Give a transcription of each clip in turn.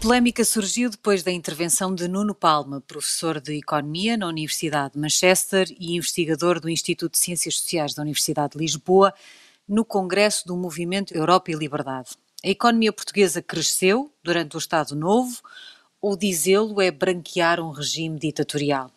polémica surgiu depois da intervenção de Nuno Palma, professor de Economia na Universidade de Manchester e investigador do Instituto de Ciências Sociais da Universidade de Lisboa, no Congresso do Movimento Europa e Liberdade. A economia portuguesa cresceu durante o Estado Novo, ou dizê-lo é branquear um regime ditatorial?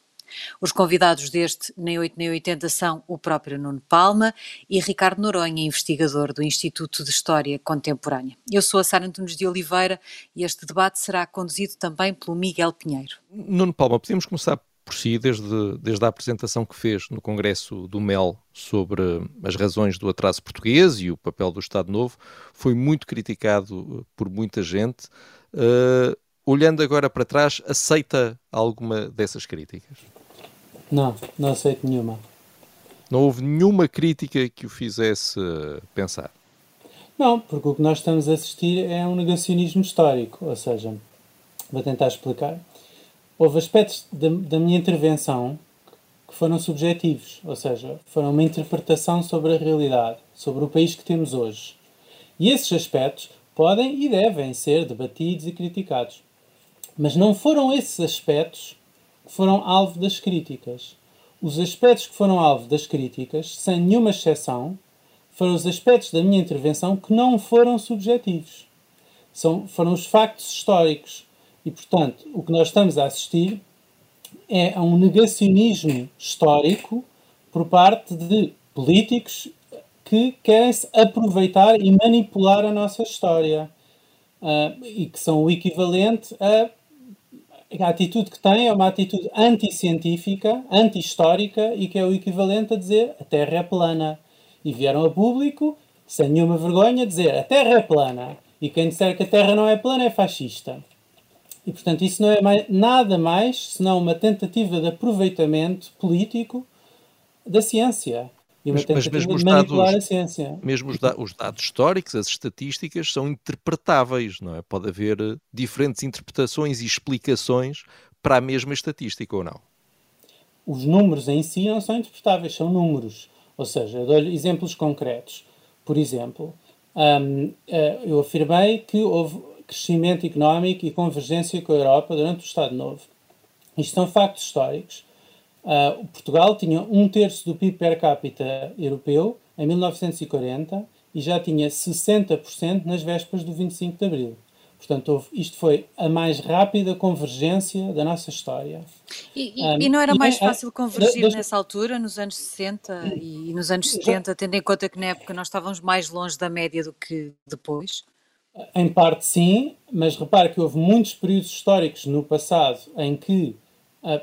Os convidados deste Nem 8 Nem 80 são o próprio Nuno Palma e Ricardo Noronha, investigador do Instituto de História Contemporânea. Eu sou a Sara Antunes de Oliveira e este debate será conduzido também pelo Miguel Pinheiro. Nuno Palma, podemos começar por si, desde, desde a apresentação que fez no Congresso do MEL sobre as razões do atraso português e o papel do Estado Novo, foi muito criticado eh, por muita gente. Uh, olhando agora para trás, aceita alguma dessas críticas? Não, não aceito nenhuma. Não houve nenhuma crítica que o fizesse pensar? Não, porque o que nós estamos a assistir é um negacionismo histórico. Ou seja, vou tentar explicar. Houve aspectos da, da minha intervenção que foram subjetivos, ou seja, foram uma interpretação sobre a realidade, sobre o país que temos hoje. E esses aspectos podem e devem ser debatidos e criticados. Mas não foram esses aspectos foram alvo das críticas. Os aspectos que foram alvo das críticas, sem nenhuma exceção, foram os aspectos da minha intervenção que não foram subjetivos. São, foram os factos históricos. E, portanto, o que nós estamos a assistir é a um negacionismo histórico por parte de políticos que querem se aproveitar e manipular a nossa história. Uh, e que são o equivalente a a atitude que tem é uma atitude anticientífica, anti-histórica e que é o equivalente a dizer a Terra é plana. E vieram a público, sem nenhuma vergonha, dizer a Terra é plana. E quem disser que a Terra não é plana é fascista. E, portanto, isso não é mais, nada mais senão uma tentativa de aproveitamento político da ciência. E mas, mas mesmo os dados. Mesmo os, da, os, dados históricos, as estatísticas, são interpretáveis, não é? Pode haver eh, diferentes interpretações e explicações para a mesma estatística ou não? Os números em si não são interpretáveis, são números. Ou seja, eu dou-lhe exemplos concretos. Por exemplo, um, eh, eu afirmei que houve crescimento económico e convergência com a Europa durante o Estado Novo. Isto são factos históricos Uh, Portugal tinha um terço do PIB per capita europeu em 1940 e já tinha 60% nas vésperas do 25 de Abril. Portanto, houve, isto foi a mais rápida convergência da nossa história. E, e, um, e não era mais fácil convergir nessa altura, nos anos 60 e nos anos 70, tendo em conta que na época nós estávamos mais longe da média do que depois? Em parte sim, mas repare que houve muitos períodos históricos no passado em que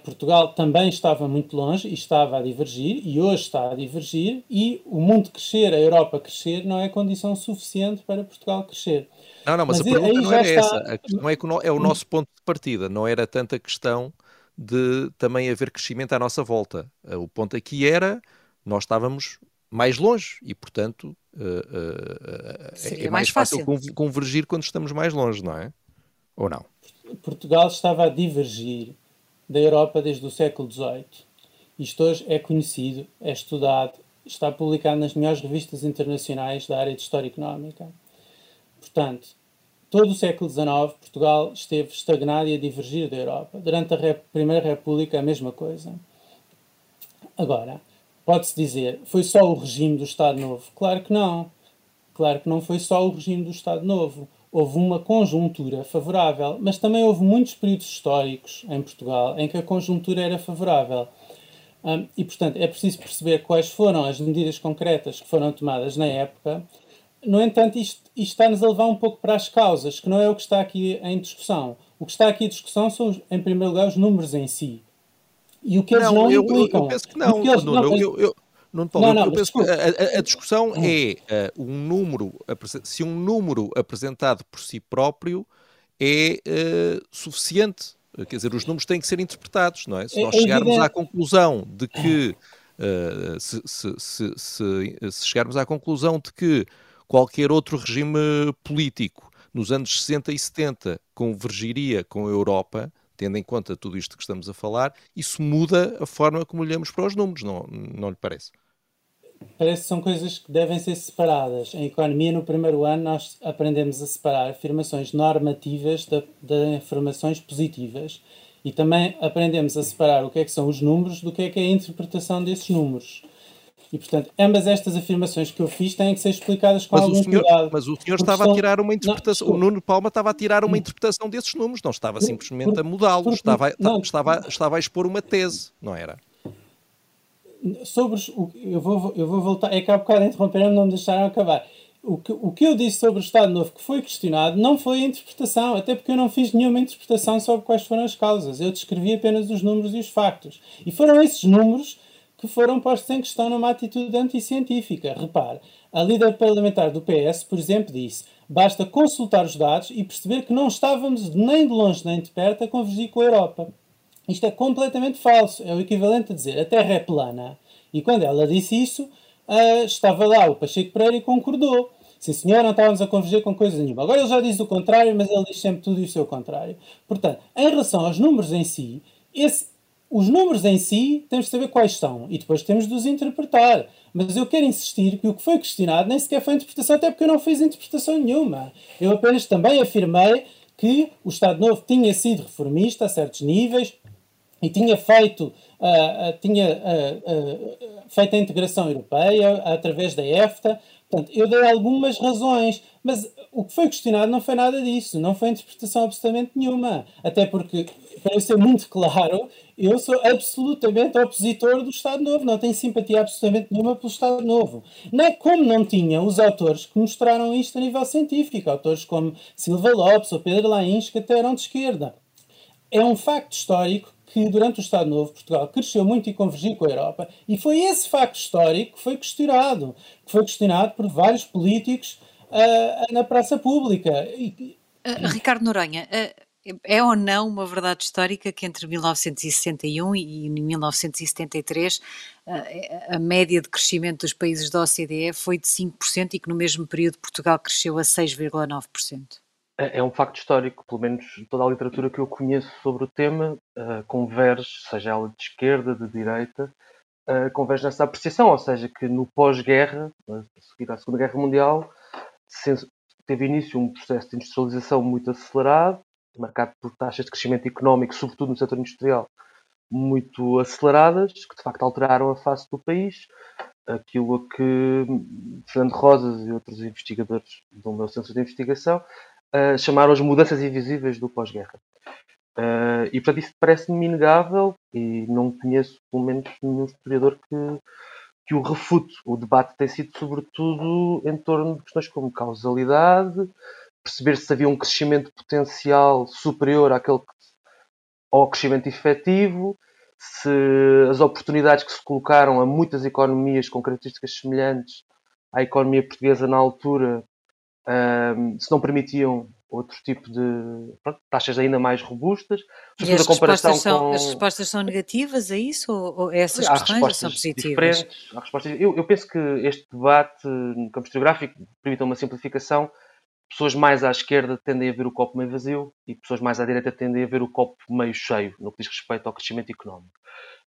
Portugal também estava muito longe e estava a divergir, e hoje está a divergir, e o mundo crescer, a Europa crescer, não é condição suficiente para Portugal crescer. Não, não, mas, mas a pergunta não era está... essa. A questão é que é o nosso ponto de partida, não era tanta questão de também haver crescimento à nossa volta. O ponto aqui era nós estávamos mais longe e, portanto, uh, uh, é, é, mais, mais fácil, fácil convergir quando estamos mais longe, não é? Ou não? Portugal estava a divergir da Europa desde o século XVIII. Isto hoje é conhecido, é estudado, está publicado nas melhores revistas internacionais da área de História Económica. Portanto, todo o século XIX, Portugal esteve estagnado e a divergir da Europa. Durante a Rep Primeira República, a mesma coisa. Agora, pode-se dizer, foi só o regime do Estado Novo? Claro que não. Claro que não foi só o regime do Estado Novo houve uma conjuntura favorável, mas também houve muitos períodos históricos em Portugal em que a conjuntura era favorável. Um, e, portanto, é preciso perceber quais foram as medidas concretas que foram tomadas na época. No entanto, isto, isto está-nos a levar um pouco para as causas, que não é o que está aqui em discussão. O que está aqui em discussão são, em primeiro lugar, os números em si. E o que eles não, não eu, implicam. Eu, eu penso que não. Não, eu, eu, não, Paulo, não, penso que a, a, discussão é uh, um número, se um número apresentado por si próprio é uh, suficiente. Quer dizer, os números têm que ser interpretados, não é? Se é nós chegarmos à conclusão de que uh, se, se, se, se, chegarmos à conclusão de que qualquer outro regime político nos anos 60 e 70 convergiria com a Europa, tendo em conta tudo isto que estamos a falar, isso muda a forma como olhamos para os números, não, não lhe parece? parece que são coisas que devem ser separadas. Em economia, no primeiro ano, nós aprendemos a separar afirmações normativas de, de afirmações positivas e também aprendemos a separar o que é que são os números do que é que é a interpretação desses números. E, portanto, ambas estas afirmações que eu fiz têm que ser explicadas com mas algum senhor, cuidado. Mas o senhor estava são... a tirar uma interpretação, não, o Nuno Palma estava a tirar uma interpretação desses números, não estava simplesmente a mudá-los, estava, estava, estava a expor uma tese, não era? Sobre os, eu, vou, eu vou voltar, é que há bocado interromperam-me, não me deixaram acabar. O que, o que eu disse sobre o Estado Novo que foi questionado não foi a interpretação, até porque eu não fiz nenhuma interpretação sobre quais foram as causas. Eu descrevi apenas os números e os factos. E foram esses números que foram postos em questão numa atitude anticientífica. Repare, a líder parlamentar do PS, por exemplo, disse: basta consultar os dados e perceber que não estávamos nem de longe nem de perto a convergir com a Europa. Isto é completamente falso. É o equivalente a dizer a Terra é plana. E quando ela disse isso, uh, estava lá o Pacheco Pereira e concordou. Sim, senhor, não estávamos a converger com coisa nenhuma. Agora ele já diz o contrário, mas ele diz sempre tudo e o seu contrário. Portanto, em relação aos números em si, esse os números em si temos de saber quais são e depois temos de os interpretar. Mas eu quero insistir que o que foi questionado nem sequer foi interpretação, até porque eu não fiz interpretação nenhuma. Eu apenas também afirmei que o Estado Novo tinha sido reformista a certos níveis e tinha feito, uh, uh, tinha, uh, feito a integração europeia através da EFTA. Portanto, eu dei algumas razões, mas o que foi questionado não foi nada disso, não foi interpretação absolutamente nenhuma. Até porque, para eu ser muito claro, eu sou absolutamente opositor do Estado Novo, não tenho simpatia absolutamente nenhuma pelo Estado Novo. Não é como não tinham os autores que mostraram isto a nível científico, autores como Silva Lopes ou Pedro Lains, que até eram de esquerda. É um facto histórico que durante o Estado Novo Portugal cresceu muito e convergiu com a Europa, e foi esse facto histórico que foi questionado, que foi questionado por vários políticos uh, na praça pública. Uh, Ricardo Noronha, uh, é ou não uma verdade histórica que entre 1961 e 1973 a média de crescimento dos países da OCDE foi de 5% e que no mesmo período Portugal cresceu a 6,9%? É, é um facto histórico, pelo menos toda a literatura que eu conheço sobre o tema uh, converge, seja ela de esquerda, de direita, uh, converge nessa apreciação, ou seja, que no pós-guerra, a seguir à Segunda Guerra Mundial, teve início um processo de industrialização muito acelerado, marcado por taxas de crescimento económico, sobretudo no setor industrial, muito aceleradas, que de facto alteraram a face do país, aquilo a que Fernando Rosas e outros investigadores do meu centro de investigação uh, chamaram as mudanças invisíveis do pós-guerra. Uh, e portanto isso parece-me inegável e não conheço pelo menos nenhum historiador que, que o refute. O debate tem sido sobretudo em torno de questões como causalidade, perceber se havia um crescimento potencial superior àquele que, ao crescimento efetivo, se as oportunidades que se colocaram a muitas economias com características semelhantes à economia portuguesa na altura um, se não permitiam outro tipo de pronto, taxas ainda mais robustas. E as, comparação respostas são, com... as respostas são negativas a isso ou, ou essas há questões são positivas? Há respostas, eu, eu, penso que este debate no campo historiográfico permite uma simplificação. Pessoas mais à esquerda tendem a ver o copo meio vazio e pessoas mais à direita tendem a ver o copo meio cheio, no que diz respeito ao crescimento económico.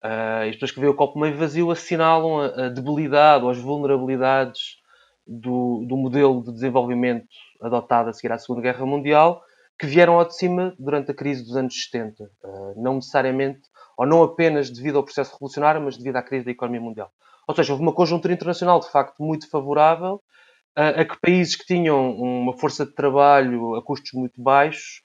Uh, as pessoas que veem o copo meio vazio assinalam a, a debilidade ou as vulnerabilidades do, do modelo de desenvolvimento adotado a seguir à Segunda Guerra Mundial, que vieram ao de cima durante a crise dos anos 70. Uh, eh, não necessariamente, ou não apenas devido ao processo revolucionário, mas devido à crise da economia mundial. Ou seja, houve uma conjuntura internacional de facto muito favorável uh, a que países que tinham uma força de trabalho a custos muito baixos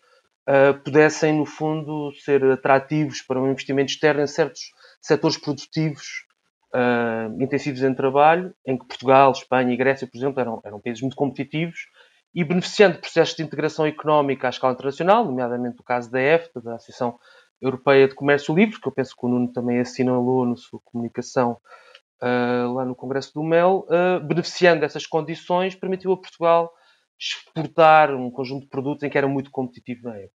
uh, pudessem, no fundo, ser atrativos para um investimento externo em certos setores produtivos uh, intensivos em trabalho, em que Portugal, Espanha e Grécia, por exemplo, eram, eram países muito competitivos e beneficiando de processos de integração económica à escala internacional, nomeadamente o caso da EFTA, da Associação Europeia de Comércio Livre, que eu penso que o Nuno também assinalou na sua comunicação uh, lá no Congresso do MEL, uh, beneficiando dessas condições, permitiu a Portugal exportar um conjunto de produtos em que era muito competitivo na época.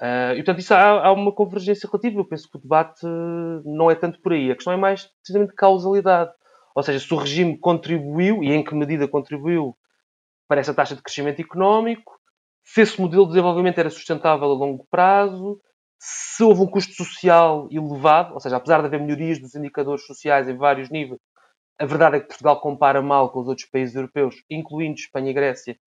Uh, e, portanto, isso há, há, uma convergência relativa. Eu penso que o debate não é tanto por aí. A questão é mais, precisamente, de causalidade. Ou seja, se o regime contribuiu, e em que medida contribuiu, para essa taxa de crescimento económico, se esse modelo de desenvolvimento era sustentável a longo prazo, se houve um custo social elevado, ou seja, apesar de haver melhorias dos indicadores sociais em vários níveis, A verdade é que Portugal compara mal com os outros países europeus, incluindo Espanha e Grécia,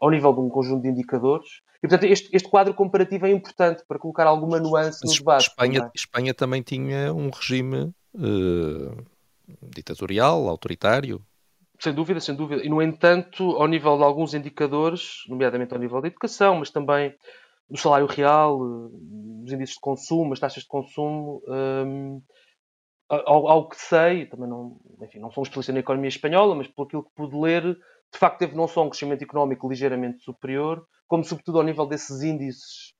ao nível de um conjunto de indicadores. E, portanto, este, este quadro comparativo é importante para colocar alguma nuance Mas no debate. Espanha, também. Espanha também tinha um regime uh, ditatorial, autoritário. Sem dúvida, sem dúvida. E, no entanto, ao nível de alguns indicadores, nomeadamente ao nível da educação, mas também do salário real, dos índices de consumo, as taxas de consumo, um, ao, ao, que sei, também não, enfim, não sou um especialista na economia espanhola, mas pelo aquilo que pude ler, de facto teve não só um crescimento económico ligeiramente superior, como sobretudo ao nível desses índices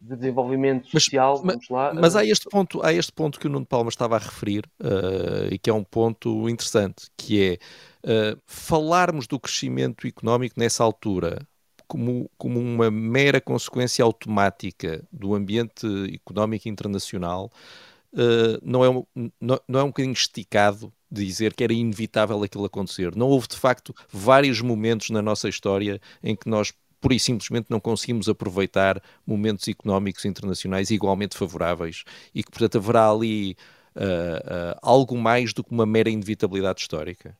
de desenvolvimento social, mas, lá. Mas há este ponto, há este ponto que o Nuno Palma estava a referir uh, e que é um ponto interessante, que é uh, falarmos do crescimento económico nessa altura como, como uma mera consequência automática do ambiente económico internacional uh, não, é, não, não é um bocadinho esticado dizer que era inevitável aquilo acontecer. Não houve, de facto, vários momentos na nossa história em que nós pura e simplesmente não conseguimos aproveitar momentos económicos internacionais igualmente favoráveis e que, portanto, haverá ali uh, uh, algo mais do que uma mera inevitabilidade histórica.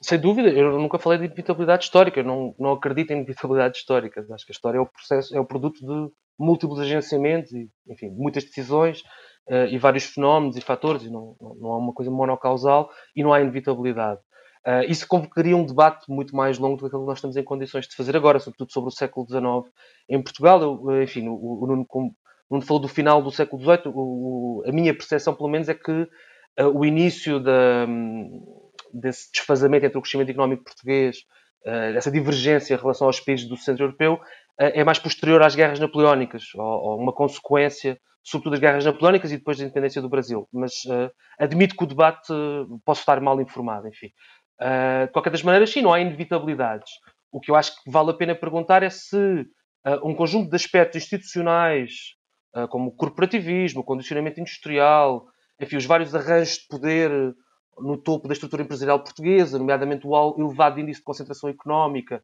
Sem dúvida, eu nunca falei de inevitabilidade histórica, eu não, não acredito em inevitabilidade histórica. Acho que a história é o processo, é o produto de múltiplos agenciamentos e, enfim, muitas decisões uh, e vários fenómenos e fatores, e não, não há uma coisa monocausal e não há inevitabilidade. Uh, isso convocaria um debate muito mais longo do que aquilo que nós estamos em condições de fazer agora, sobretudo sobre o século XIX em Portugal. Eu, enfim, o, o Nuno, Nuno falou do final do século XVIII. O, a minha percepção, pelo menos, é que uh, o início da, desse desfazamento entre o crescimento económico português, uh, dessa divergência em relação aos países do centro europeu, é mais posterior às guerras napoleónicas, ou, uma consequência, sobretudo das guerras napoleónicas e depois da independência do Brasil. Mas admito que o debate posso estar mal informado, enfim. De qualquer das maneiras, sim, não há inevitabilidades. O que eu acho que vale a pena perguntar é se um conjunto de aspectos institucionais, como o corporativismo, o condicionamento industrial, enfim, os vários arranjos de poder no topo da estrutura empresarial portuguesa, nomeadamente o elevado índice de concentração económica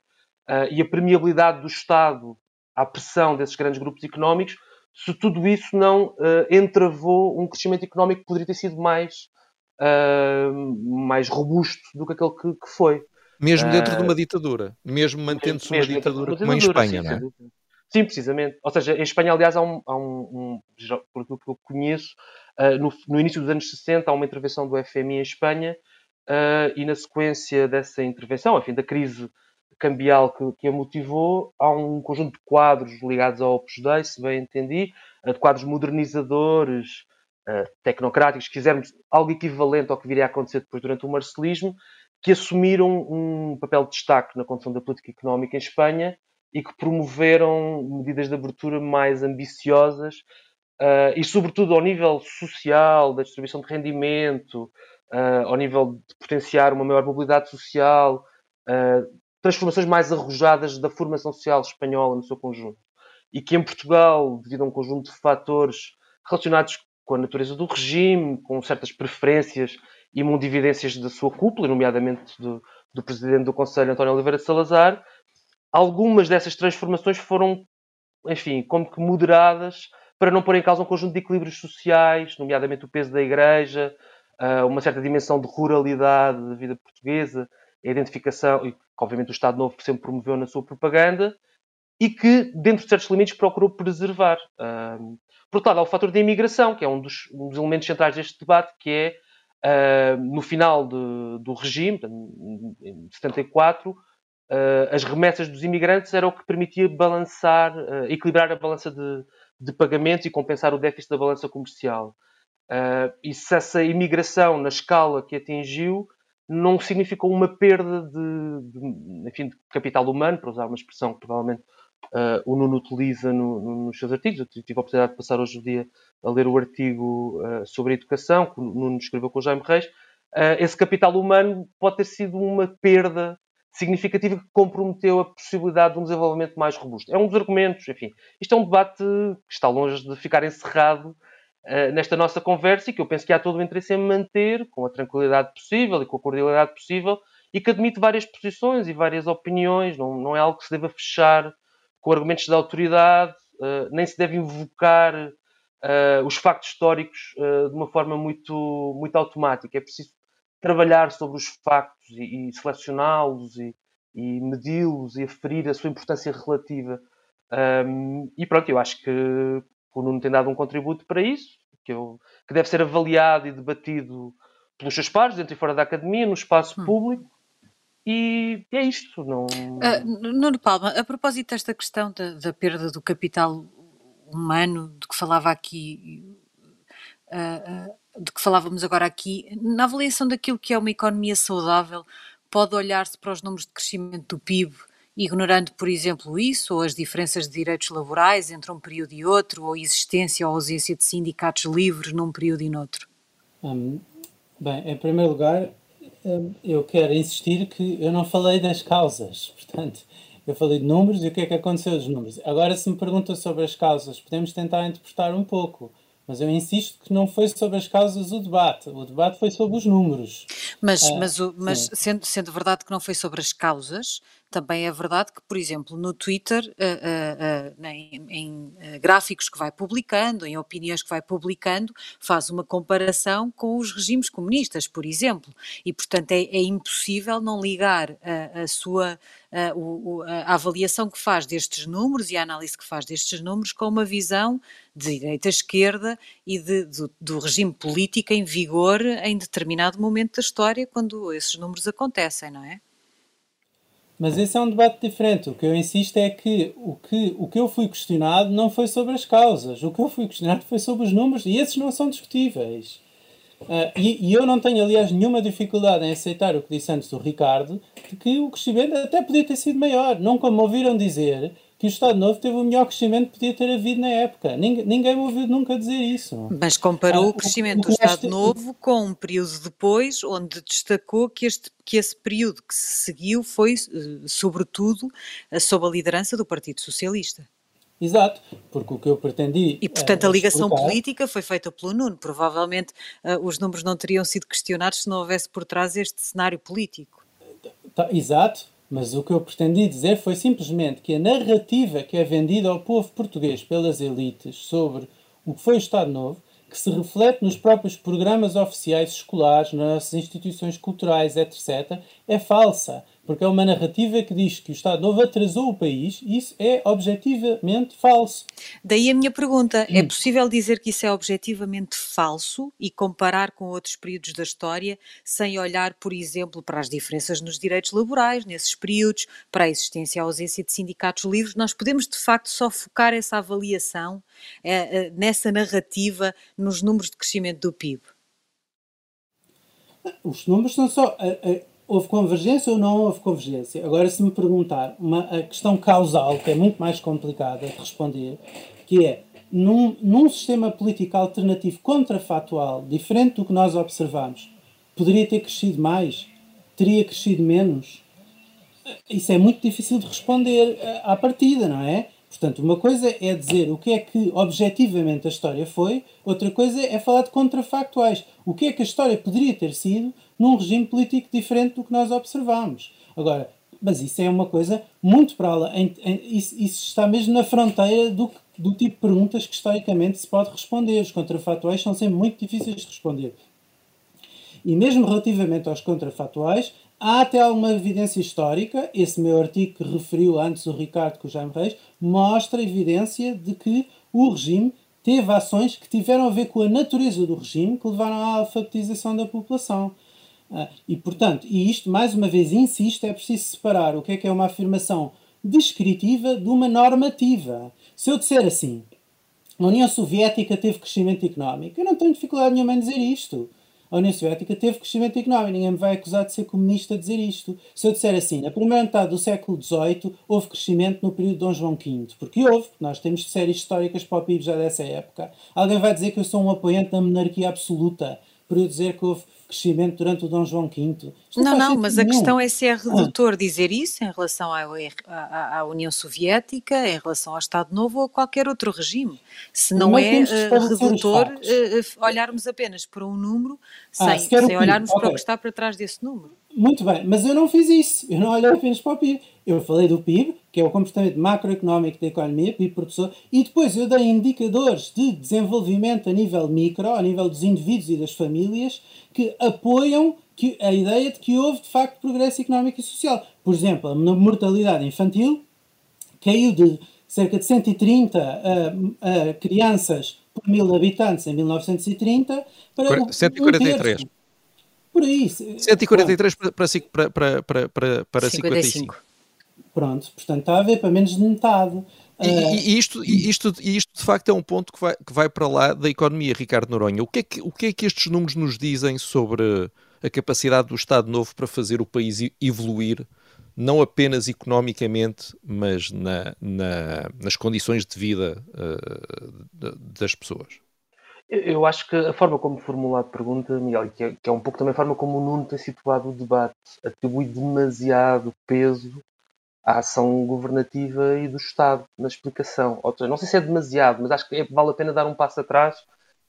e a permeabilidade do Estado à pressão desses grandes grupos económicos, se tudo isso não entravou um crescimento económico que poderia ter sido mais uh, mais robusto do que aquele que, que foi. Mesmo dentro uh, de uma ditadura, mesmo mantendo-se uma ditadura como em Espanha, sim, não é? Sim, precisamente. Ou seja, em Espanha, aliás, há um, há um, um por aquilo que eu conheço, uh, no, no, início dos anos 60, há uma intervenção do FMI em Espanha uh, e na sequência dessa intervenção, enfim, da crise cambial que, que, a motivou, há um conjunto de quadros ligados ao Opus Dei, se bem entendi, de quadros modernizadores, tecnocráticos, quisermos algo equivalente ao que viria a acontecer depois durante o marcelismo, que assumiram um papel de destaque na condução da política económica em Espanha e que promoveram medidas de abertura mais ambiciosas uh, e, sobretudo, ao nível social, da distribuição de rendimento, uh, ao nível de potenciar uma maior mobilidade social, uh, transformações mais arrojadas da formação social espanhola no seu conjunto. E que em Portugal, devido a um conjunto de fatores relacionados com a natureza do regime, com certas preferências e mundividências da sua cúpula, nomeadamente do, do presidente do Conselho, António Oliveira de Salazar, algumas dessas transformações foram, enfim, como que moderadas para não pôr em causa um conjunto de equilíbrios sociais, nomeadamente o peso da Igreja, ah, uma certa dimensão de ruralidade da vida portuguesa, a identificação, e que obviamente o Estado Novo sempre promoveu na sua propaganda, e que, dentro de certos limites, procurou preservar. Ah, por outro lado, há o fator da imigração, que é um dos, um dos elementos centrais deste debate, que é, uh, no final de, do regime, em 74, uh, ah, as remessas dos imigrantes era o que permitia balançar, equilibrar a balança de, de pagamentos e compensar o déficit da balança comercial. e se essa imigração, na escala que atingiu, não significou uma perda de, de, enfim, de capital humano, para usar uma expressão que provavelmente uh, o Nuno utiliza no, no, nos seus artigos. Eu tive a oportunidade de passar hoje o dia a ler o artigo uh, sobre a educação, que o Nuno escreveu com o Jaime Reis. Uh, esse capital humano pode ter sido uma perda significativa que comprometeu a possibilidade de um desenvolvimento mais robusto. É um dos argumentos, enfim. Isto é um debate que está longe de ficar encerrado uh, nesta nossa conversa e que eu penso que há todo o interesse em manter com a tranquilidade possível e com a cordialidade possível e que admite várias posições e várias opiniões, não, não é algo que se deva fechar com argumentos de autoridade, uh, nem se deve invocar uh, os factos históricos de uma forma muito, muito automática. É preciso trabalhar sobre os factos e, e selecioná-los e, e medi-los e aferir a sua importância relativa. Um, e pronto, eu acho que o Nuno tem dado um contributo para isso, que, eu, que deve ser avaliado e debatido pelos seus pares, dentro e fora da academia, no espaço hum. público. E é isto. Não... Uh, Nuno Palma, a propósito desta questão da, da, perda do capital humano, de que falava aqui, de que falávamos agora aqui, na avaliação daquilo que é uma economia saudável, pode olhar-se para os números de crescimento do PIB, ignorando, por exemplo, isso, ou as diferenças de direitos laborais entre um período e outro, ou a existência ou ausência de sindicatos livres num período e noutro? Hum, bem, em primeiro lugar, hum, eu quero insistir que eu não falei das causas, portanto, eu falei de números e o que é que aconteceu dos números. Agora, se me pergunta sobre as causas, podemos tentar interpretar um pouco. Mas eu insisto que não foi sobre as causas o debate, o debate foi sobre os números. Mas, ah, mas, o, mas sendo, sendo verdade que não foi sobre as causas, também é verdade que, por exemplo, no Twitter, uh, uh, uh, em, em gráficos que vai publicando, em opiniões que vai publicando, faz uma comparação com os regimes comunistas, por exemplo. E, portanto, é, é impossível não ligar a, a sua a, a, avaliação que faz destes números e a análise que faz destes números com uma visão de direita-esquerda e de, do, do regime político em vigor em determinado momento da história, quando esses números acontecem, não é? Mas esse é um debate diferente. O que eu insisto é que o que, o que eu fui questionado não foi sobre as causas. O que eu fui questionado foi sobre os números e esses não são discutíveis. Uh, e, e, eu não tenho, aliás, nenhuma dificuldade em aceitar o que disse antes do Ricardo, de que o crescimento até podia ter sido maior. Não como ouviram dizer que o Estado Novo teve o melhor crescimento que podia ter havido na época. Ninguém, ninguém me ouviu nunca dizer isso. Mas comparou ah, o crescimento o, do Estado Novo com um período depois, onde destacou que, este, que esse período que se seguiu foi, eh, sobretudo, sob a liderança do Partido Socialista. Exato, porque o que eu pretendi. E portanto a ligação explicar... política foi feita pelo Nuno. Provavelmente uh, os números não teriam sido questionados se não houvesse por trás este cenário político. Tá, exato, mas o que eu pretendi dizer foi simplesmente que a narrativa que é vendida ao povo português pelas elites sobre o que foi o Estado Novo, que se reflete nos próprios programas oficiais escolares, nas instituições culturais, etc., é falsa porque é uma narrativa que diz que o Estado Novo atrasou o país e isso é objetivamente falso. Daí a minha pergunta: é hum. possível dizer que isso é objetivamente falso e comparar com outros períodos da história sem olhar, por exemplo, para as diferenças nos direitos laborais nesses períodos, para a existência e ausência de sindicatos livres? Nós podemos de facto só focar essa avaliação é, nessa narrativa nos números de crescimento do PIB? Os números são só. Uh, houve convergência ou não houve convergência? Agora, se me perguntar uma a questão causal, que é muito mais complicada de responder, que é num, num sistema político alternativo contrafatual, diferente do que nós observamos, poderia ter crescido mais? Teria crescido menos? Isso é muito difícil de responder eh, à partida, não é? Portanto, uma coisa é dizer o que é que objetivamente a história foi, outra coisa é falar de contrafactuais. O que é que a história poderia ter sido num regime político diferente do que nós observamos. Agora, mas isso é uma coisa muito para lá. Isso, isso, está mesmo na fronteira do, do tipo de perguntas que historicamente se pode responder. Os contrafatuais são sempre muito difíceis de responder. E mesmo relativamente aos contrafatuais, há até alguma evidência histórica. Esse meu artigo que referiu antes o Ricardo com o Jaime Reis mostra evidência de que o regime teve ações que tiveram a ver com a natureza do regime que levaram à alfabetização da população. Ah, e, portanto, e isto, mais uma vez, insisto, é preciso separar o que é que é uma afirmação descritiva de uma normativa. Se eu disser assim, a União Soviética teve crescimento económico, eu não tenho dificuldade nenhuma em dizer isto. A União Soviética teve crescimento económico, ninguém me vai acusar de ser comunista a dizer isto. Se eu disser assim, na primeira metade do século XVIII houve crescimento no período de Dom João V, porque houve, nós temos séries históricas para o PIB já dessa época. Alguém vai dizer que eu sou um apoiante da monarquia absoluta, por eu dizer que houve crescimento durante o Dom João V. não, não, mas a questão é se é redutor ah. dizer isso em relação à, à, à, União Soviética, em relação ao Estado Novo ou a qualquer outro regime. Se não, não é uh, redutor uh, olharmos apenas para um número ah, sem, sem olharmos okay. para o que está para trás desse número. Muito bem, mas eu não fiz isso. Eu não olhei apenas para o PIB. Eu falei do PIB, que é o comportamento macroeconómico da economia, PIB pessoa, e depois eu dei indicadores de desenvolvimento a nível micro, a nível dos indivíduos e das famílias, que apoiam que, a ideia de que houve de facto progresso económico e social. Por exemplo, a mortalidade infantil caiu de cerca de 130 uh, uh, crianças por mil habitantes em 1930 para 143. Um por aí. 143 para, para, para, para, para, para 55. 55. Pronto, portanto está a ver para menos de metade. E, e, e, isto, e, isto, e isto de facto é um ponto que vai, que vai para lá da economia, Ricardo Noronha. O que, é que, o que é que estes números nos dizem sobre a capacidade do Estado Novo para fazer o país evoluir, não apenas economicamente, mas na, na, nas condições de vida uh, das pessoas? Eu acho que a forma como formular a pergunta, Miguel, que é, que é um pouco também a forma como o Nuno tem situado o debate, atribui demasiado peso à ação governativa e do Estado na explicação. Ou seja, não sei se é demasiado, mas acho que é, vale a pena dar um passo atrás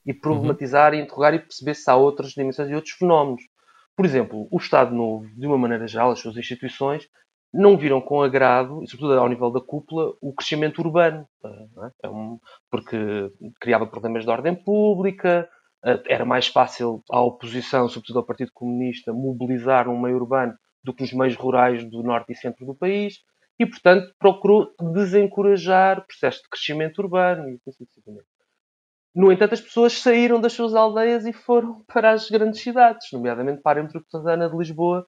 e problematizar uhum. e interrogar e perceber se há outras dimensões e outros fenómenos. Por exemplo, o Estado Novo, de uma maneira geral, as suas instituições, não viram com agrado, e sobretudo ao nível da cúpula, o crescimento urbano. É? é um, porque criava problemas de ordem pública, eh, era mais fácil à oposição, sobretudo ao Partido Comunista, mobilizar um meio urbano do que nos meios rurais do norte e centro do país e, portanto, procurou desencorajar processos de crescimento urbano e assim. No entanto, as pessoas saíram das suas aldeias e foram para as grandes cidades, nomeadamente para a metropolitana de Lisboa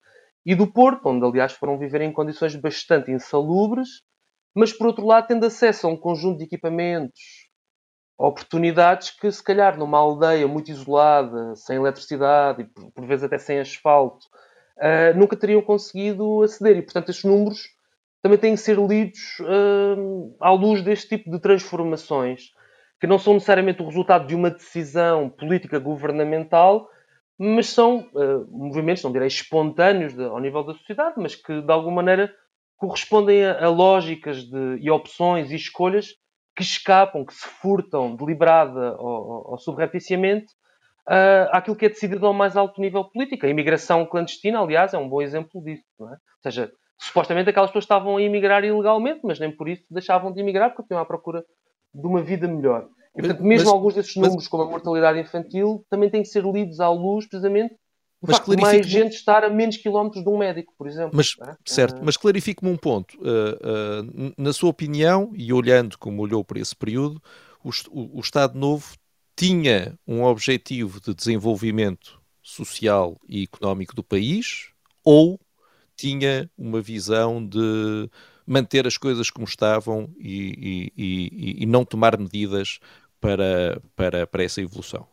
e do Porto, onde, aliás, foram viver em condições bastante insalubres, mas, por outro lado, tendo acesso a um conjunto de equipamentos, oportunidades que, se calhar, numa aldeia muito isolada, sem eletricidade e, por vezes, até sem asfalto, uh, nunca teriam conseguido aceder. E, portanto, estes números também têm que ser lidos uh, à luz deste tipo de transformações, que não são necessariamente o resultado de uma decisão política governamental, mas são uh, movimentos, não direi espontâneos de, ao nível da sociedade, mas que de alguma maneira correspondem a, a lógicas de, e opções e escolhas que escapam, que se furtam deliberada ou, ou subrepticiamente uh, àquilo que é decidido ao mais alto nível político. A imigração clandestina, aliás, é um bom exemplo disso. É? Ou seja, supostamente aquelas pessoas estavam a emigrar ilegalmente, mas nem por isso deixavam de emigrar porque tinham à procura de uma vida melhor. E, portanto, mesmo mas, alguns desses números, mas, como a mortalidade infantil, também têm que ser lidos à luz, precisamente, do facto de mais gente estar a menos quilómetros de um médico, por exemplo. Mas, é? Certo, mas clarifique-me um ponto. Uh, uh, na sua opinião, e olhando como olhou para esse período, o, o, o Estado Novo tinha um objetivo de desenvolvimento social e económico do país ou tinha uma visão de manter as coisas como estavam e, e, e, e não tomar medidas para, para, para essa evolução?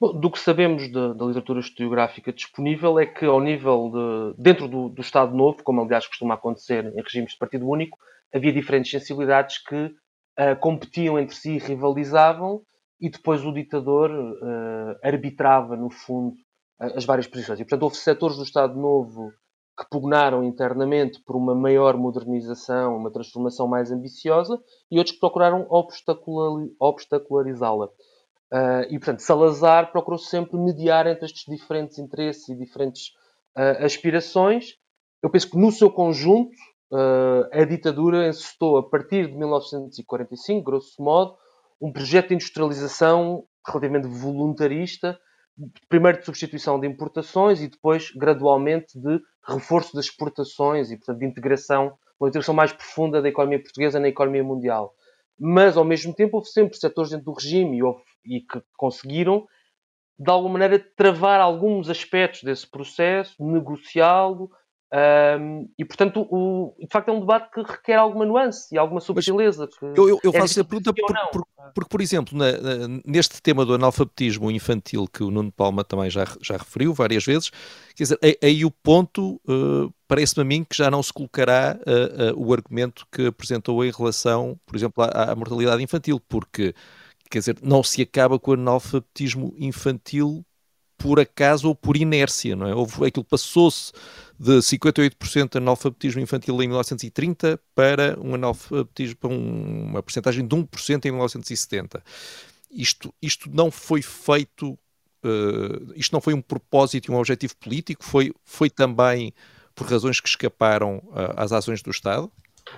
Bom, do que sabemos da, da, literatura historiográfica disponível é que, ao nível de, dentro do, do, Estado Novo, como aliás costuma acontecer em regimes de partido único, havia diferentes sensibilidades que uh, competiam entre si e rivalizavam e depois o ditador uh, arbitrava, no fundo, as várias posições. E, portanto, houve setores do Estado Novo que pugnaram internamente por uma maior modernização, uma transformação mais ambiciosa, e outros que procuraram obstacularizá-la. Uh, e, portanto, Salazar procurou sempre mediar entre estes diferentes interesses e diferentes uh, aspirações. Eu penso que, no seu conjunto, uh, a ditadura encestou, a partir de 1945, grosso modo, um projeto de industrialização relativamente voluntarista, primeiro de substituição de importações e depois, gradualmente, de reforço das exportações e, portanto, de integração, uma integração mais profunda da economia portuguesa na economia mundial. Mas, ao mesmo tempo, houve sempre setores dentro do regime e, houve, e que conseguiram, de alguma maneira, travar alguns aspectos desse processo, negociá-lo, um, e portanto, o, de facto, é um debate que requer alguma nuance e alguma subtileza. eu, eu, eu é faço a pergunta por, por, porque, por exemplo, na, na, neste tema do analfabetismo infantil que o Nuno Palma também já, já referiu várias vezes, quer dizer, aí o ponto uh, parece-me a mim que já não se colocará uh, uh, o argumento que apresentou em relação, por exemplo, à, à mortalidade infantil, porque quer dizer, não se acaba com o analfabetismo infantil por acaso ou por inércia, não é? Houve, aquilo passou-se de 58% de analfabetismo infantil em 1930 para um analfabetismo, para uma porcentagem de 1% em 1970. Isto, isto não foi feito, uh, isto não foi um propósito e um objetivo político, foi, foi também por razões que escaparam uh, às ações do Estado?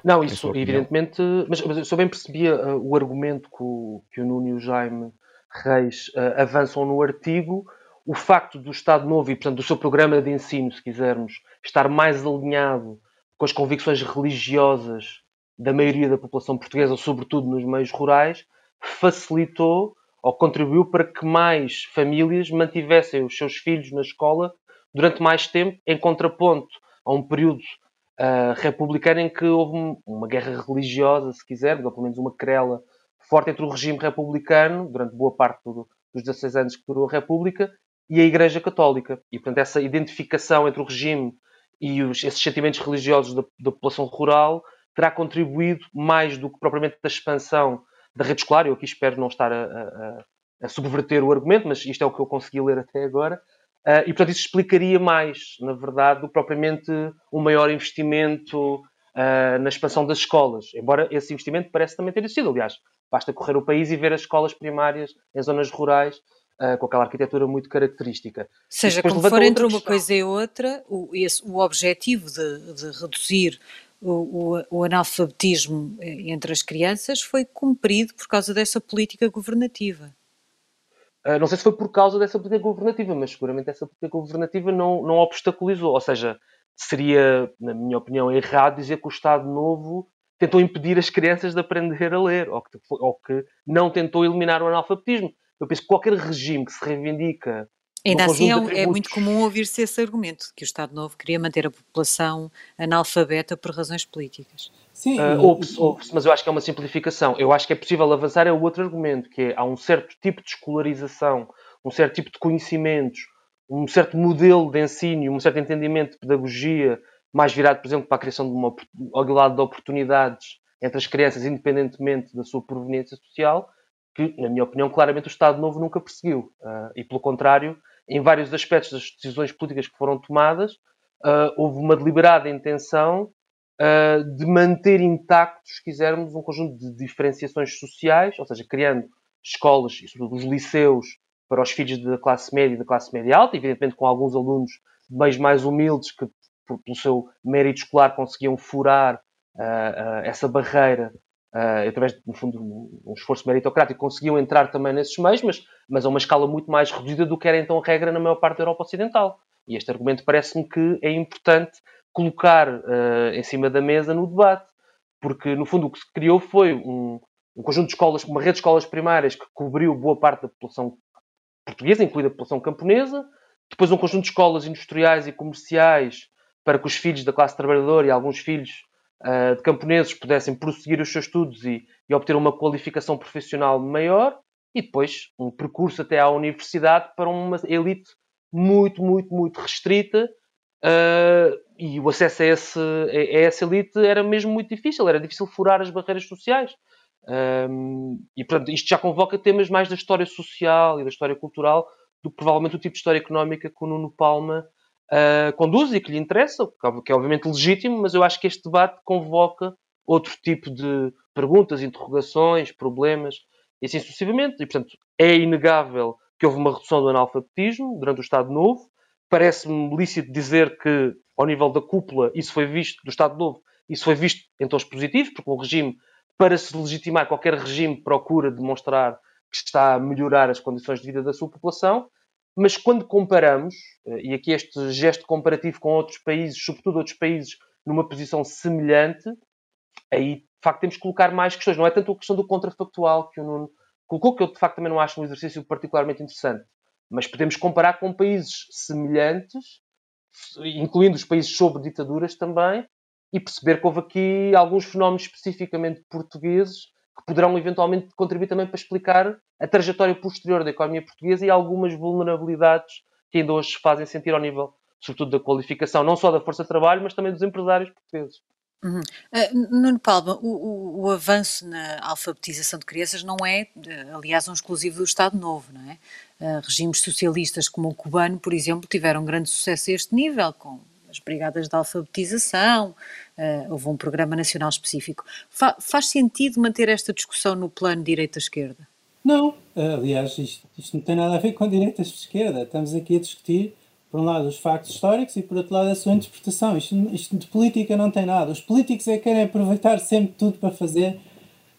Não, isso evidentemente, mas, mas eu bem percebia uh, o argumento que o, que o Nuno e o Jaime Reis avançam no artigo, o facto do Estado Novo e, portanto, do seu programa de ensino, se quisermos, estar mais alinhado com as convicções religiosas da maioria da população portuguesa, sobretudo nos meios rurais, facilitou ou contribuiu para que mais famílias mantivessem os seus filhos na escola durante mais tempo, em contraponto a um período uh, republicano em que houve uma guerra religiosa, se quiser, ou pelo menos uma querela forte entre o regime republicano, durante boa parte do, dos 16 anos que durou a República, e a Igreja Católica. E, portanto, essa identificação entre o regime e os, esses sentimentos religiosos da, da, população rural terá contribuído mais do que propriamente da expansão da rede escolar. Eu aqui espero não estar a, a, a subverter o argumento, mas isto é o que eu consegui ler até agora. Uh, e, portanto, isso explicaria mais, na verdade, do propriamente um maior investimento uh, na expansão das escolas. Embora esse investimento parece também ter sido. Aliás, basta correr o país e ver as escolas primárias em zonas rurais uh, com aquela arquitetura muito característica. Seja como for, entre uma coisa e outra, o, esse, o objetivo de, de reduzir o, o, o, analfabetismo eh, entre as crianças foi cumprido por causa dessa política governativa. Uh, não sei se foi por causa dessa política governativa, mas seguramente essa política governativa não, não obstaculizou. Ou seja, seria, na minha opinião, errado dizer que o Estado Novo tentou impedir as crianças de aprender a ler, ou que, ou que não tentou eliminar o analfabetismo. Eu penso que qualquer regime que se reivindica Ainda assim é, é, muito comum ouvir-se esse argumento, que o Estado Novo queria manter a população analfabeta por razões políticas. Sim, uh, ouve-se, mas eu acho que é uma simplificação. Eu acho que é possível avançar é o outro argumento, que é há um certo tipo de escolarização, um certo tipo de conhecimentos, um certo modelo de ensino, um certo entendimento de pedagogia, mais virado, por exemplo, para a criação de uma lado de oportunidades entre as crianças, independentemente da sua proveniência social, que, na minha opinião, claramente o Estado Novo nunca perseguiu. Uh, e, pelo contrário, em vários aspectos das decisões políticas que foram tomadas, uh, houve uma deliberada intenção uh, de manter intactos, se quisermos, um conjunto de diferenciações sociais, ou seja, criando escolas, e sobretudo os liceus, para os filhos da classe média e da classe média alta, evidentemente com alguns alunos meios mais humildes que, por, pelo seu mérito escolar, conseguiam furar essa barreira uh, através, no fundo, um esforço meritocrático, conseguiam entrar também nesses meios, mas, mas a uma escala muito mais reduzida do que era então a regra na maior parte da Europa Ocidental. E este argumento parece-me que é importante colocar uh, em cima da mesa no debate, porque no fundo o que se criou foi um, um conjunto de escolas, uma rede de escolas primárias que cobriu boa parte da população portuguesa, incluindo a população camponesa, depois um conjunto de escolas industriais e comerciais para que os filhos da classe trabalhadora e alguns filhos uh, de camponeses pudessem prosseguir os seus estudos e, e, obter uma qualificação profissional maior, e depois um percurso até à universidade para uma elite muito, muito, muito restrita. Uh, e o acesso a, esse, a, essa elite era mesmo muito difícil, era difícil furar as barreiras sociais. Um, e portanto, isto já convoca temas mais da história social e da história cultural do que provavelmente o tipo de história económica que o Nuno Palma uh, conduz e que lhe interessa, que é obviamente legítimo, mas eu acho que este debate convoca outro tipo de perguntas, interrogações, problemas e assim sucessivamente. E, portanto, é inegável que houve uma redução do analfabetismo durante o Estado Novo. Parece-me lícito dizer que, ao nível da cúpula, isso foi visto, do Estado Novo, isso foi visto em tons positivos, porque o regime, para se legitimar, qualquer regime procura demonstrar que está a melhorar as condições de vida da sua população, mas quando comparamos, eh, e aqui este gesto comparativo com outros países, sobretudo outros países numa posição semelhante, aí de facto temos que colocar mais questões. Não é tanto a questão do contrafactual que o Nuno colocou, que eu de facto também não acho um exercício particularmente interessante, mas podemos comparar com países semelhantes, incluindo os países sob ditaduras também, e perceber que houve aqui alguns fenómenos especificamente portugueses que poderão eventualmente contribuir também para explicar a trajetória posterior da economia portuguesa e algumas vulnerabilidades que ainda hoje se fazem sentir ao nível, sobretudo, da qualificação, não só da força de trabalho, mas também dos empresários portugueses. Uhum. Uh, Nuno Palma, o, o, o, avanço na alfabetização de crianças não é, aliás, um exclusivo do Estado Novo, não é? Uh, regimes socialistas como o cubano, por exemplo, tiveram grande sucesso a este nível, com as brigadas de alfabetização, uh, houve um programa nacional específico. Fa faz sentido manter esta discussão no plano direita-esquerda? Não, aliás, isto, isto, não tem nada a ver com direita-esquerda. Estamos aqui a discutir, por um lado, os factos históricos e, por outro lado, a sua interpretação. Isto, isto de política não tem nada. Os políticos é que querem aproveitar sempre tudo para fazer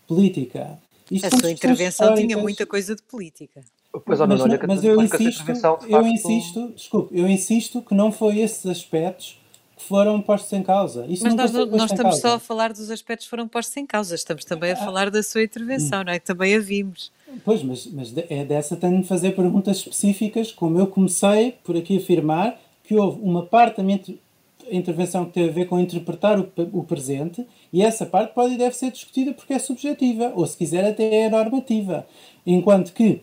política. Isto a sua intervenção tinha muita coisa de política. Pois, mas, olha, mas eu insisto, eu insisto, desculpe, eu insisto que não foi esses aspectos foram postos em causa. Isso mas nós, nós estamos só a falar dos aspectos que foram postos em causa, estamos também a ah. falar da sua intervenção, hum. não é? Que também a vimos. Pois, mas, mas é dessa tenho de fazer perguntas específicas, como eu comecei por aqui afirmar que houve uma parte da minha intervenção que teve a ver com interpretar o, o presente e essa parte pode e deve ser discutida porque é subjetiva, ou se quiser até é normativa. Enquanto que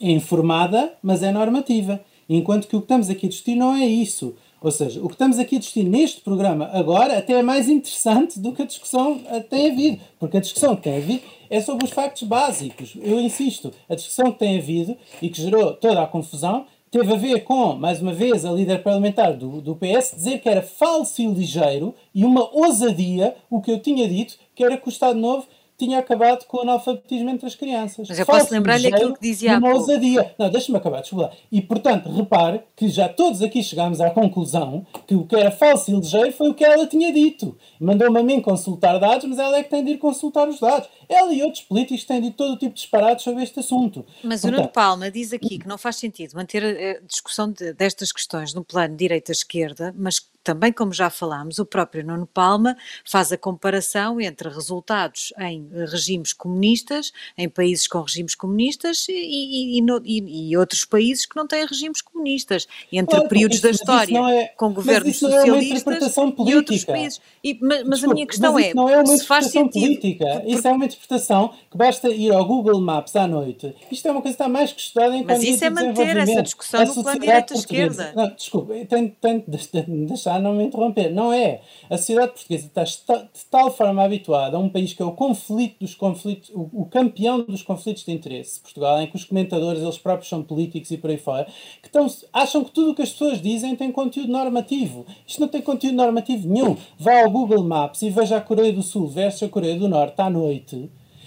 é informada, mas é normativa. Enquanto que o que estamos aqui a discutir não é isso. Ou seja, o que estamos aqui a discutir neste programa agora até é mais interessante do que a discussão tem havido. Porque a discussão que tem havido é sobre os factos básicos. Eu insisto, a discussão que tem havido e que gerou toda a confusão teve a ver com, mais uma vez, a líder parlamentar do, do PS dizer que era falso e ligeiro e uma ousadia o que eu tinha dito, que era que o Estado Novo tinha acabado com o analfabetismo entre as crianças. Mas eu posso lembrar-lhe aquilo que dizia uma ousadia. Não, deixa-me acabar, desculpa E, portanto, repare que já todos aqui chegámos à conclusão que o que era falso e ligeiro foi o que ela tinha dito. Mandou-me a mim consultar dados, mas ela é que tem de ir consultar os dados. Ela e outros políticos têm dito todo o tipo de disparados sobre este assunto. Mas portanto, o Nuno Palma diz aqui que não faz sentido manter a discussão de, destas questões no plano direita-esquerda, mas também, como já falámos, o próprio Nuno Palma faz a comparação entre resultados em regimes comunistas, em países com regimes comunistas e, e, e, e outros países que não têm regimes comunistas, entre claro, períodos da história é, com governos socialistas é e outros países. mas, mas a minha questão é, não é uma se faz sentido. Política. Isso é uma interpretação que basta ir ao Google Maps à noite. Isto é uma coisa que está mais que estudada em Mas isso é manter essa discussão no plano direita-esquerda. Desculpa, tenho, tenho de deixar não me interromper. Não é. A sociedade portuguesa está de tal forma habituada a um país que é o conflito dos conflitos, o, o campeão dos conflitos de interesse, Portugal, em que os comentadores eles próprios são políticos e por aí fora, que estão, acham que tudo o que as pessoas dizem tem conteúdo normativo. Isto não tem conteúdo normativo nenhum. Vá ao Google Maps e veja a Coreia do Sul versus a Coreia do Norte à noite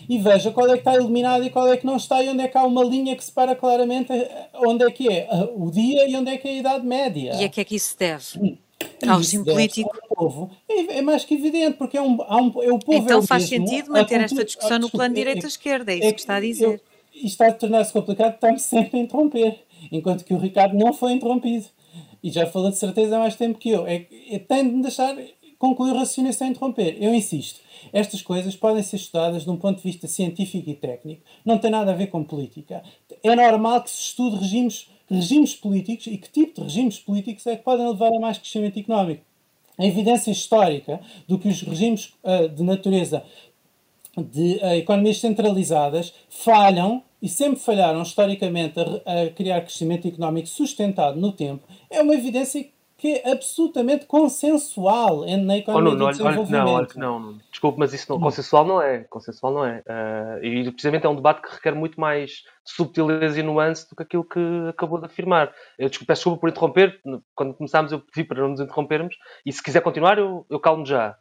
e veja qual é que está iluminado e qual é que não está e onde é que há uma linha que separa claramente onde é que é o dia e onde é que é a idade média. E a que é que isso deve? Hum. Ao regime político. Povo. É, é, mais que evidente, porque é, um, um, é o povo. Então é faz mesmo, sentido manter esta discussão no plano direita-esquerda, é, isso que está a dizer. Eu, isto está a tornar-se complicado, está-me sempre a interromper, enquanto que o Ricardo não foi interrompido. E já falou de certeza há mais tempo que eu. É, é, tem de me deixar concluir o raciocínio sem interromper. Eu insisto. Estas coisas podem ser estudadas de um ponto de vista científico e técnico. Não tem nada a ver com política. É normal que se estude regimes regimes políticos e que tipo de regimes políticos é que podem levar a mais crescimento económico. A evidência histórica do que os regimes uh, de natureza de uh, economias centralizadas falham e sempre falharam historicamente a, a, criar crescimento económico sustentado no tempo é uma evidência que é absolutamente consensual na economia oh, não, do desenvolvimento. Olha, não, olha que não, não. Desculpe, mas isso não, consensual não é. Consensual não é. Uh, e precisamente é um debate que requer muito mais subtileza e nuance do que aquilo que acabou de afirmar. Eu desculpe, peço desculpa por interromper. Quando começámos eu pedi para não nos interrompermos. E se quiser continuar, eu, eu calmo já.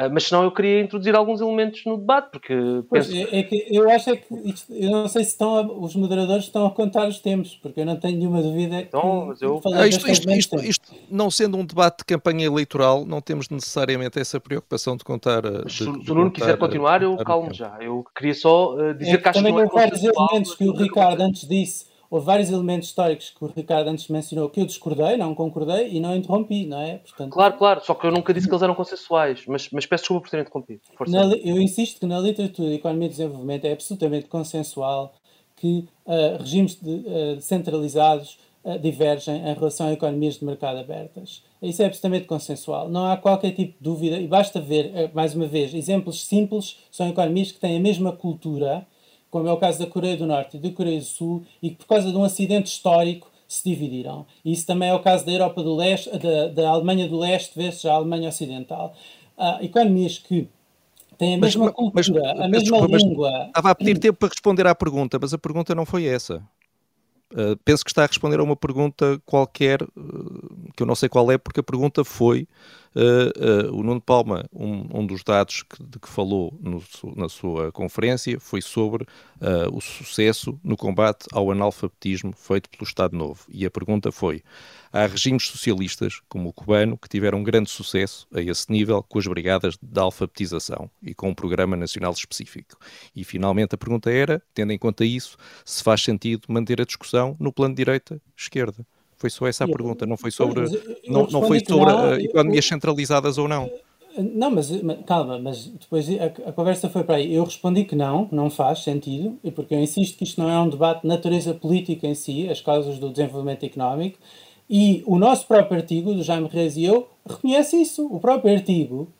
Ah, mas senão eu queria introduzir alguns elementos no debate, porque pois, penso... é, é, que eu acho é que isto, eu não sei se estão a, os moderadores estão a contar os tempos, porque eu não tenho nenhuma dúvida então, que eu... ah, isto, isto, isto, isto, não sendo um debate de campanha eleitoral, não temos necessariamente essa preocupação de contar. Ah, de, se o Nuno quiser continuar, eu calmo já. Eu queria só uh, dizer é, que acho também que. Também houve vários elementos que o Ricardo antes disse houve vários elementos históricos que o Ricardo antes mencionou que eu discordei, não concordei e não interrompi, não é? Portanto, claro, claro, só que eu nunca disse que eles eram consensuais, mas, mas peço desculpa por ter interrompido. Na, eu insisto que na literatura de economia e desenvolvimento é absolutamente consensual que uh, regimes de, uh, centralizados uh, divergem em relação a economias de mercado abertas. Isso é absolutamente consensual. Não há qualquer tipo de dúvida, e basta ver, mais uma vez, exemplos simples são economias que têm a mesma cultura como é o caso da Coreia do Norte e da Coreia do Sul, e que por causa de um acidente histórico se dividiram. E isso também é o caso da Europa do Leste, da, da Alemanha do Leste versus a Alemanha Ocidental. Uh, economias que têm a mesma mas, cultura, mas, a mesma desculpa, língua. Estava a pedir tempo para responder à pergunta, mas a pergunta não foi essa. Uh, penso que está a responder a uma pergunta qualquer, uh, que eu não sei qual é, porque a pergunta foi uh, uh, o Nuno Palma, um, um dos dados que, de que falou no, na sua conferência foi sobre uh, o sucesso no combate ao analfabetismo feito pelo Estado Novo. E a pergunta foi: há regimes socialistas, como o cubano, que tiveram grande sucesso a esse nível com as brigadas de alfabetização e com um programa nacional específico. E finalmente a pergunta era, tendo em conta isso, se faz sentido manter a discussão no plano direita-esquerda. Foi só essa a pergunta, não foi sobre, não, não foi sobre não, economias centralizadas ou não. Não, mas calma, mas depois a, a, conversa foi para aí. Eu respondi que não, não faz sentido, e porque eu insisto que isto não é um debate de natureza política em si, as causas do desenvolvimento económico, e o nosso próprio artigo, do Jaime Reis e eu, reconhece isso. O próprio artigo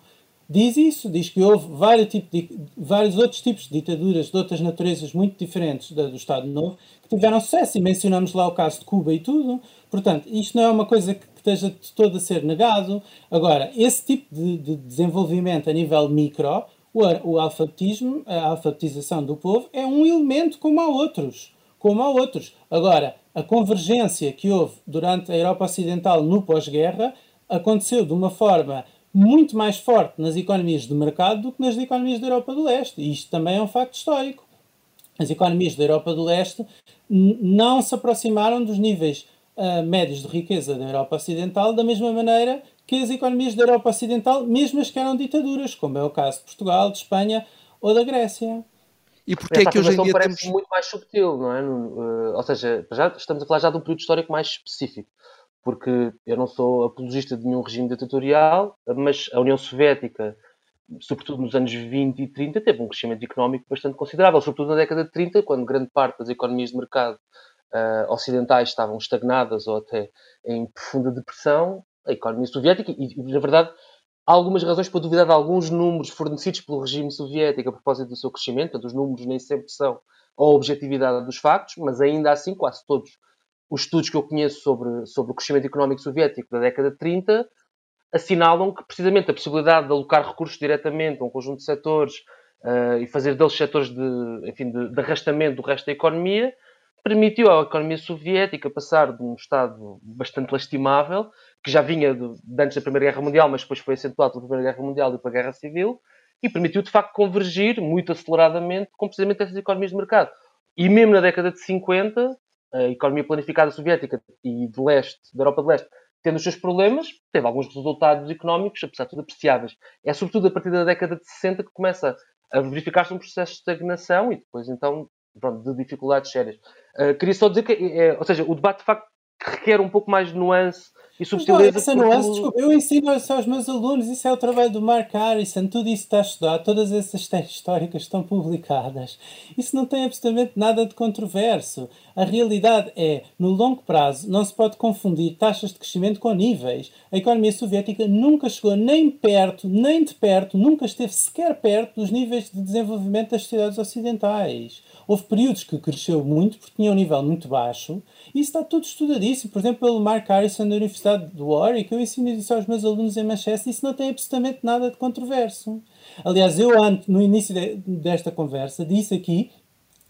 diz isso, diz que houve vários, tipos de, vários outros tipos de ditaduras de outras naturezas muito diferentes da, do Estado Novo que tiveram sucesso, e mencionamos lá o caso de Cuba e tudo. Portanto, isto não é uma coisa que, esteja de todo a ser negado. Agora, esse tipo de, de desenvolvimento a nível micro, o, o alfabetismo, a alfabetização do povo, é um elemento como há outros. Como há outros. Agora, a convergência que houve durante a Europa Ocidental no pós-guerra aconteceu de uma forma muito mais forte nas economias de mercado do que nas economias da Europa do Leste. E isto também é um facto histórico. As economias da Europa do Leste não se aproximaram dos níveis uh, médios de riqueza da Europa Ocidental, da mesma maneira que as economias da Europa Ocidental, mesmo as que eram ditaduras, como é o caso de Portugal, de Espanha ou da Grécia. E porquê é que hoje em dia parece temos... muito mais subtil, não é? Uh, ou seja, já estamos a falar já de um período histórico mais específico, porque eu não sou apologista de nenhum regime ditatorial, mas a União Soviética, sobretudo nos anos 20 e 30, teve um crescimento económico bastante considerável, sobretudo na década de 30, quando grande parte das economias de mercado uh, ocidentais estavam estagnadas ou até em profunda depressão, a economia soviética, e na verdade há algumas razões para duvidar de alguns números fornecidos pelo regime soviético a propósito do seu crescimento, portanto, os números nem sempre são a objetividade dos factos, mas ainda assim quase todos os estudos que eu conheço sobre, sobre o crescimento económico soviético da década de 30 assinalam que precisamente a possibilidade de alocar recursos diretamente a um conjunto de setores uh, e fazer deles setores de, enfim, de, de arrastamento do resto da economia permitiu à economia soviética passar de um estado bastante lastimável, que já vinha de, antes da Primeira Guerra Mundial, mas depois foi acentuado pela Primeira Guerra Mundial e pela Guerra Civil, e permitiu de facto convergir muito aceleradamente com precisamente essas economias de mercado. E mesmo na década de 50, a economia planificada soviética e de leste, da Europa de leste, tendo os seus problemas, teve alguns resultados económicos, apesar de tudo, apreciáveis. É sobretudo a partir da década de 60 que começa a verificar-se um processo de estagnação e depois então pronto, de dificuldades sérias. Uh, queria só dizer que, é, ou seja, o debate de facto requer um pouco mais de nuance e subtileza. Não, essa nuance, desculpa, eu ensino isso aos meus alunos, isso é o trabalho do Mark Harrison, tudo isso está estudado, todas essas textos históricas estão publicadas. Isso não tem absolutamente nada de controverso. A realidade é, no longo prazo, não se pode confundir taxas de crescimento com níveis. A economia soviética nunca chegou nem perto, nem de perto, nunca esteve sequer perto dos níveis de desenvolvimento das sociedades ocidentais. Houve períodos que cresceu muito porque tinha um nível muito baixo, e isso está tudo estudadíssimo. Por exemplo, pelo Mark Harrison da Universidade de Warwick, eu ensino isso aos meus alunos em Manchester, isso não tem absolutamente nada de controverso. Aliás, eu no início de, desta conversa disse aqui,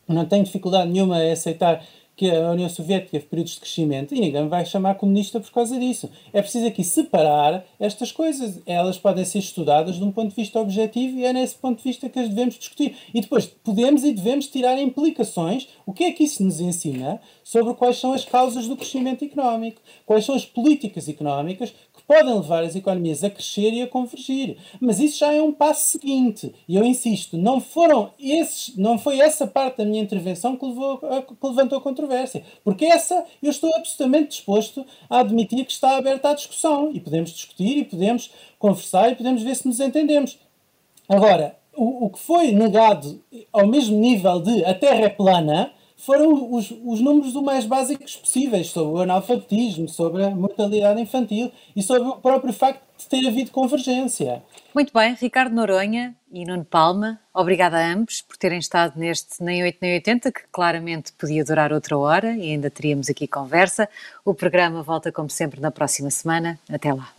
não tenho dificuldade nenhuma em aceitar que a União Soviética teve períodos de crescimento e ninguém vai chamar comunista por causa disso. É preciso aqui separar estas coisas. Elas podem ser estudadas de um ponto de vista objetivo e é nesse ponto de vista que as devemos discutir. E depois podemos e devemos tirar implicações. O que é que isso nos ensina sobre quais são as causas do crescimento económico? Quais são as políticas económicas podem levar as economias a crescer e a convergir. Mas isso já é um passo seguinte. E eu insisto, não foram esses, não foi essa parte da minha intervenção que, levou, que levantou a controvérsia. Porque essa eu estou absolutamente disposto a admitir que está aberta à discussão. E podemos discutir e podemos conversar e podemos ver se nos entendemos. Agora, o, o que foi negado ao mesmo nível de a Terra é plana foram os, os números o mais básicos possíveis sobre o analfabetismo, sobre a mortalidade infantil e sobre o próprio facto de ter havido convergência. Muito bem, Ricardo Noronha e Nuno Palma, obrigada a ambos por terem estado neste Nem 8 Nem 80, que claramente podia durar outra hora e ainda teríamos aqui conversa. O programa volta, como sempre, na próxima semana. Até lá.